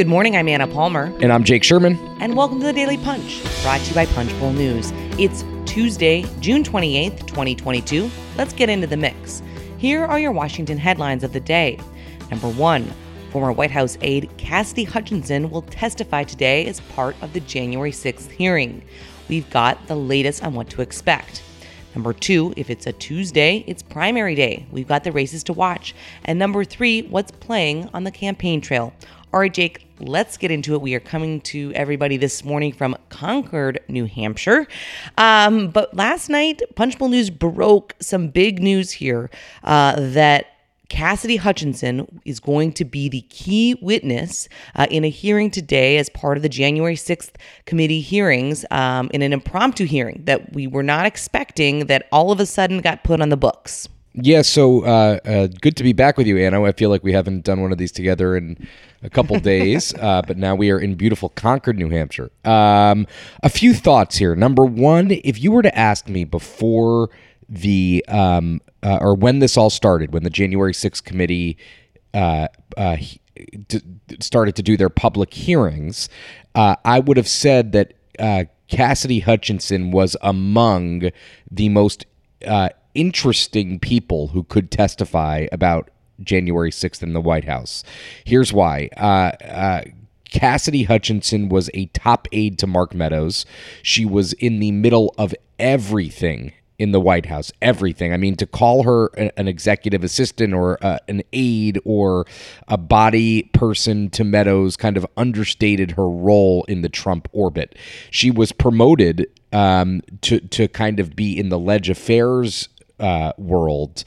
Good morning. I'm Anna Palmer. And I'm Jake Sherman. And welcome to the Daily Punch, brought to you by Punchbowl News. It's Tuesday, June 28th, 2022. Let's get into the mix. Here are your Washington headlines of the day. Number one, former White House aide Cassidy Hutchinson will testify today as part of the January 6th hearing. We've got the latest on what to expect. Number two, if it's a Tuesday, it's primary day. We've got the races to watch. And number three, what's playing on the campaign trail. All right, Jake, let's get into it. We are coming to everybody this morning from Concord, New Hampshire. Um, but last night, Punchbowl News broke some big news here uh, that Cassidy Hutchinson is going to be the key witness uh, in a hearing today as part of the January 6th committee hearings um, in an impromptu hearing that we were not expecting that all of a sudden got put on the books. Yeah, so uh, uh, good to be back with you, Anna. I feel like we haven't done one of these together in a couple days, uh, but now we are in beautiful Concord, New Hampshire. Um, a few thoughts here. Number one, if you were to ask me before the um, uh, or when this all started, when the January 6th committee uh, uh, d- started to do their public hearings, I would have said that Cassidy Hutchinson was among the most interesting people who could testify about January 6th in the White House. Here's why. Uh, uh, Cassidy Hutchinson was a top aide to Mark Meadows. She was in the middle of everything in the White House. Everything. I mean, to call her an executive assistant or uh, an aide or a body person to Meadows kind of understated her role in the Trump orbit. She was promoted um, to to kind of be in the ledge affairs uh, world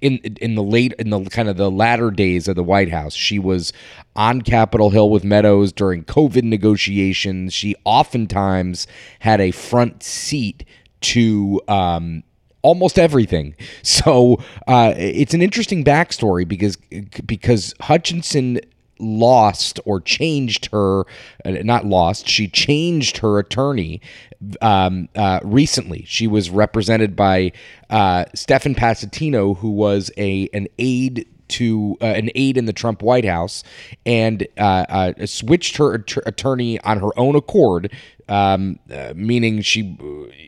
in in the late in the kind of the latter days of the White House. She was on Capitol Hill with Meadows during COVID negotiations. She oftentimes had a front seat to um, almost everything. So uh, it's an interesting backstory because because Hutchinson lost or changed her, uh, not lost, she changed her attorney um, uh, recently. She was represented by uh, Stefan who was a an aide to uh, an aide in the Trump White House and uh, uh, switched her att- attorney on her own accord um, uh, meaning she,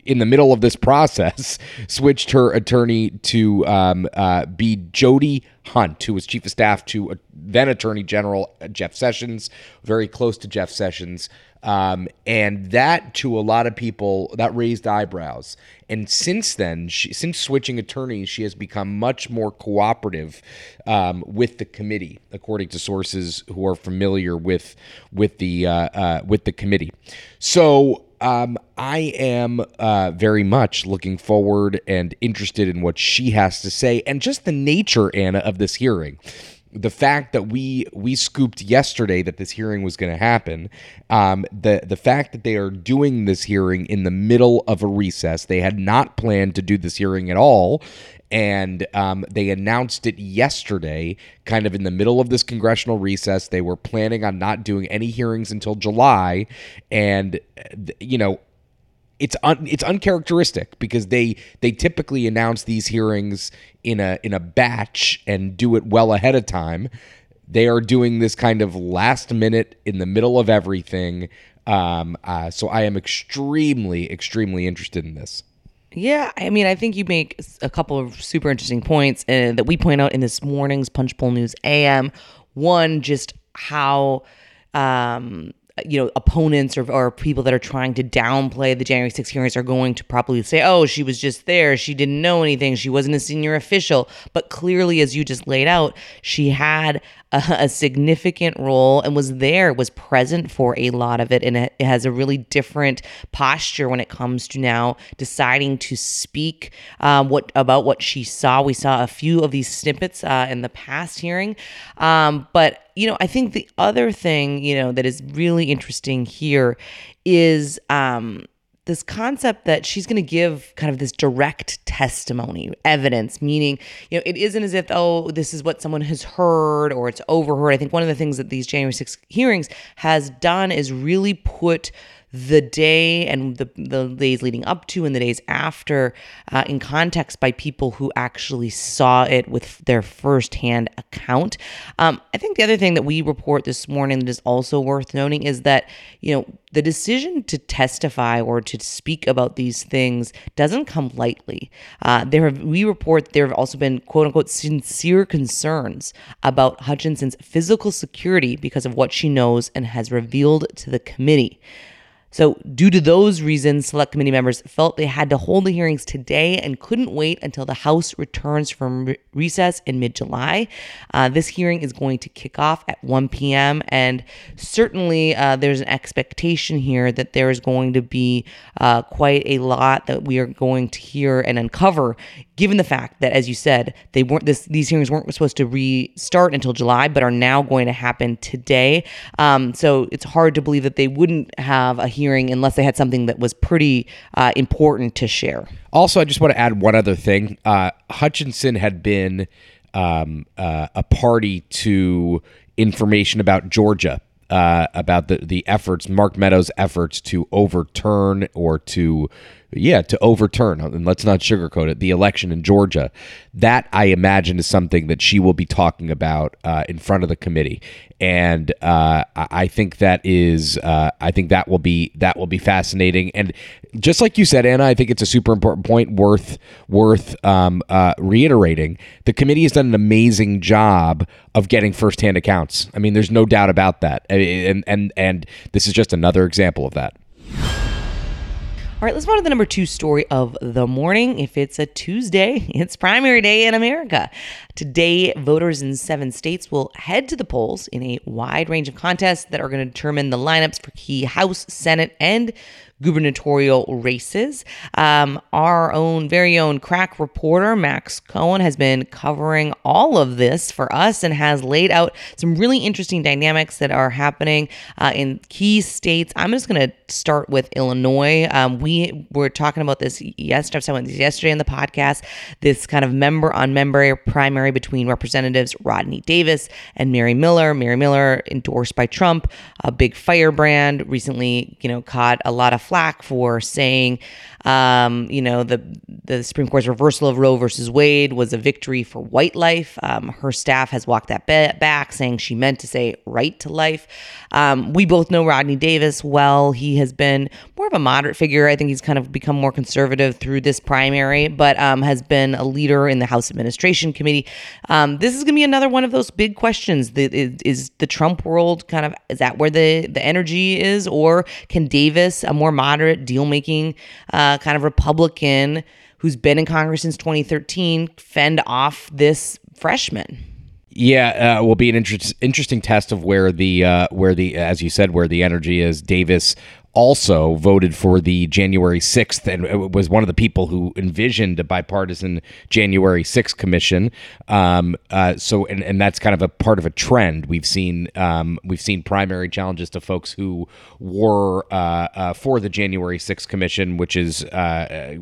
in the middle of this process, switched her attorney to um, uh, be Jody Hunt, who was chief of staff to then Attorney General Jeff Sessions, very close to Jeff Sessions. Um, and that, to a lot of people, that raised eyebrows. And since then, she, since switching attorneys, she has become much more cooperative um, with the committee, according to sources who are familiar with with the uh, uh, with the committee. So um, I am uh, very much looking forward and interested in what she has to say, and just the nature, Anna, of this hearing. The fact that we we scooped yesterday that this hearing was going to happen, um, the the fact that they are doing this hearing in the middle of a recess, they had not planned to do this hearing at all, and um, they announced it yesterday, kind of in the middle of this congressional recess. They were planning on not doing any hearings until July, and you know it's un, it's uncharacteristic because they they typically announce these hearings in a in a batch and do it well ahead of time. They are doing this kind of last minute in the middle of everything. Um, uh, so I am extremely extremely interested in this. Yeah, I mean, I think you make a couple of super interesting points uh, that we point out in this morning's Punchbowl News AM. One, just how um, you know, opponents or, or people that are trying to downplay the January 6 hearings are going to probably say, oh, she was just there. She didn't know anything. She wasn't a senior official. But clearly, as you just laid out, she had a, a significant role and was there, was present for a lot of it. And it, it has a really different posture when it comes to now deciding to speak um, what about what she saw. We saw a few of these snippets uh, in the past hearing. Um, but you know, I think the other thing, you know, that is really interesting here is um, this concept that she's going to give kind of this direct testimony, evidence, meaning, you know, it isn't as if, oh, this is what someone has heard or it's overheard. I think one of the things that these January 6 hearings has done is really put the day and the, the days leading up to and the days after uh, in context by people who actually saw it with their firsthand account. Um, I think the other thing that we report this morning that is also worth noting is that, you know, the decision to testify or to speak about these things doesn't come lightly. Uh, there have, we report there have also been quote unquote sincere concerns about Hutchinson's physical security because of what she knows and has revealed to the committee. So, due to those reasons, select committee members felt they had to hold the hearings today and couldn't wait until the House returns from re- recess in mid July. Uh, this hearing is going to kick off at 1 p.m., and certainly uh, there's an expectation here that there is going to be uh, quite a lot that we are going to hear and uncover given the fact that, as you said, they weren't this these hearings weren't supposed to restart until July, but are now going to happen today. Um, so it's hard to believe that they wouldn't have a hearing unless they had something that was pretty uh, important to share. Also, I just want to add one other thing. Uh, Hutchinson had been um, uh, a party to information about Georgia. Uh, about the the efforts, Mark Meadows' efforts to overturn or to yeah, to overturn, and let's not sugarcoat it, the election in Georgia. That I imagine is something that she will be talking about uh, in front of the committee, and uh, I think that is, uh, I think that will be that will be fascinating. And just like you said, Anna, I think it's a super important point worth worth um, uh, reiterating. The committee has done an amazing job of getting firsthand accounts. I mean, there's no doubt about that, and and and this is just another example of that. All right, let's move on to the number two story of the morning. If it's a Tuesday, it's primary day in America. Today, voters in seven states will head to the polls in a wide range of contests that are going to determine the lineups for key House, Senate, and gubernatorial races. Um, our own very own crack reporter, Max Cohen, has been covering all of this for us and has laid out some really interesting dynamics that are happening uh, in key states. I'm just going to start with Illinois. Um, we were talking about this yesterday. I went yesterday in the podcast. This kind of member on member primary between Representatives Rodney Davis and Mary Miller. Mary Miller endorsed by Trump, a big firebrand. Recently, you know, caught a lot of flack for saying, um, you know, the the Supreme Court's reversal of Roe versus Wade was a victory for white life. Um, her staff has walked that back, saying she meant to say right to life. Um, we both know Rodney Davis well. He has been more of a moderate figure. I think he's kind of become more conservative through this primary, but um, has been a leader in the House Administration Committee. Um, this is going to be another one of those big questions. The, is, is the Trump world kind of is that where the the energy is, or can Davis, a more moderate deal making uh, kind of Republican who's been in Congress since 2013, fend off this freshman? Yeah, uh, will be an inter- interesting test of where the uh, where the as you said where the energy is. Davis also voted for the January 6th and was one of the people who envisioned a bipartisan January 6th commission. Um, uh, so, and, and that's kind of a part of a trend we've seen. Um, we've seen primary challenges to folks who were uh, uh, for the January 6th commission, which is, uh,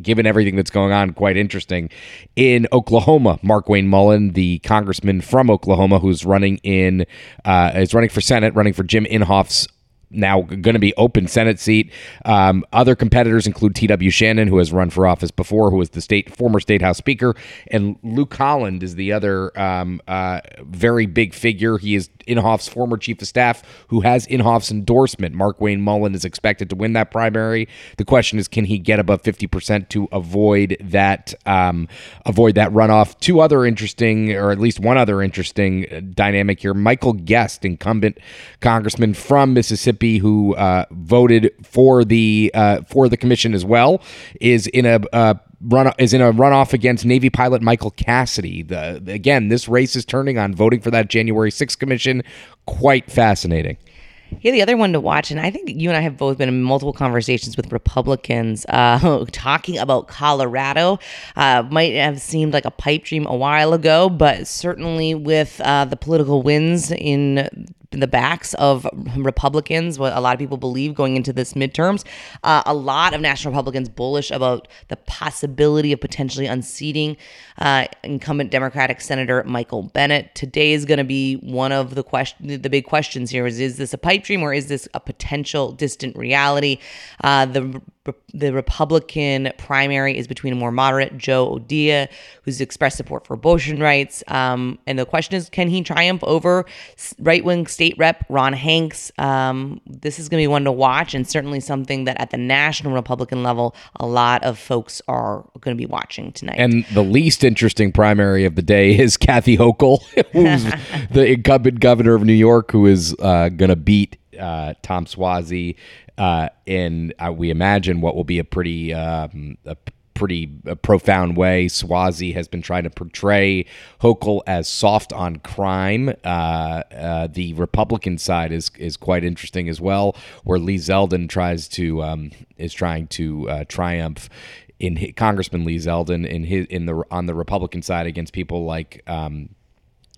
given everything that's going on, quite interesting. In Oklahoma, Mark Wayne Mullin, the congressman from Oklahoma, who's running in, uh, is running for Senate, running for Jim Inhofe's now going to be open Senate seat. Um, other competitors include T.W. Shannon, who has run for office before, who was the state former state house speaker, and Luke Holland is the other um, uh, very big figure. He is Inhofe's former chief of staff, who has Inhofe's endorsement. Mark Wayne Mullin is expected to win that primary. The question is, can he get above fifty percent to avoid that um, avoid that runoff? Two other interesting, or at least one other interesting uh, dynamic here: Michael Guest, incumbent congressman from Mississippi, who uh, voted for the uh, for the commission as well, is in a uh, run is in a runoff against Navy pilot Michael Cassidy. The again, this race is turning on voting for that January 6th commission. Quite fascinating. Yeah, the other one to watch, and I think you and I have both been in multiple conversations with Republicans uh, talking about Colorado. Uh, might have seemed like a pipe dream a while ago, but certainly with uh, the political winds in the backs of Republicans, what a lot of people believe going into this midterms. Uh, a lot of national Republicans bullish about the possibility of potentially unseating uh, incumbent Democratic Senator Michael Bennet. Today is going to be one of the question, the big questions here: is is this a pipe dream or is this a potential distant reality? Uh, the the Republican primary is between a more moderate Joe O'Dea, who's expressed support for abortion rights. Um, and the question is, can he triumph over right wing state rep Ron Hanks? Um, this is going to be one to watch, and certainly something that at the national Republican level, a lot of folks are going to be watching tonight. And the least interesting primary of the day is Kathy Hochul, who's the incumbent governor of New York, who is uh, going to beat uh, Tom Suozzi uh, in uh, we imagine what will be a pretty um, a pretty uh, profound way. Suozzi has been trying to portray Hochul as soft on crime. Uh, uh, the Republican side is is quite interesting as well, where Lee Zeldin tries to um, is trying to uh, triumph in his, Congressman Lee Zeldin in his in the on the Republican side against people like. Um,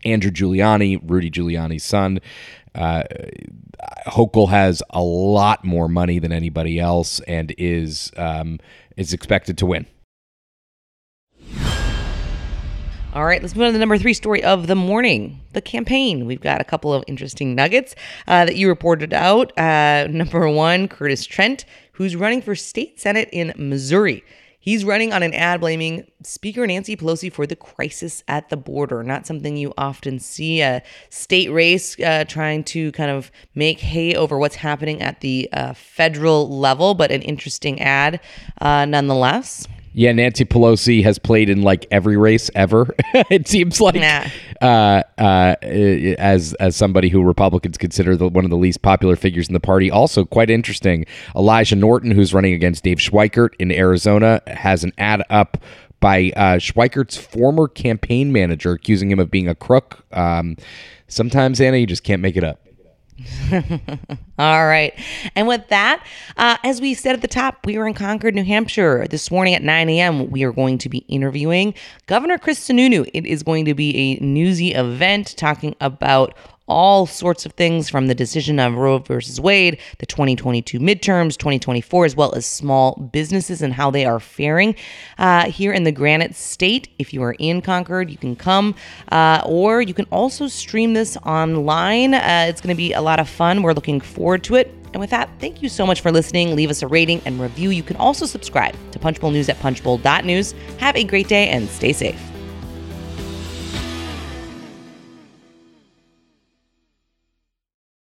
Andrew Giuliani, Rudy Giuliani's son. Uh, Hochul has a lot more money than anybody else and is um, is expected to win. All right, let's move on to the number three story of the morning the campaign. We've got a couple of interesting nuggets uh, that you reported out. Uh, number one, Curtis Trent, who's running for state senate in Missouri. He's running on an ad blaming Speaker Nancy Pelosi for the crisis at the border. Not something you often see a state race uh, trying to kind of make hay over what's happening at the uh, federal level, but an interesting ad uh, nonetheless. Yeah, Nancy Pelosi has played in like every race ever. it seems like, nah. uh, uh, as as somebody who Republicans consider the, one of the least popular figures in the party. Also, quite interesting. Elijah Norton, who's running against Dave Schweikert in Arizona, has an ad up by uh, Schweikert's former campaign manager, accusing him of being a crook. Um, sometimes Anna, you just can't make it up. All right. And with that, uh, as we said at the top, we are in Concord, New Hampshire. This morning at 9 a.m., we are going to be interviewing Governor Chris Sununu. It is going to be a newsy event talking about all sorts of things from the decision of Roe versus Wade, the 2022 midterms, 2024, as well as small businesses and how they are faring uh, here in the Granite State. If you are in Concord, you can come, uh, or you can also stream this online. Uh, it's going to be a lot of fun. We're looking forward to it. And with that, thank you so much for listening. Leave us a rating and review. You can also subscribe to Punchbowl News at punchbowl.news. Have a great day and stay safe.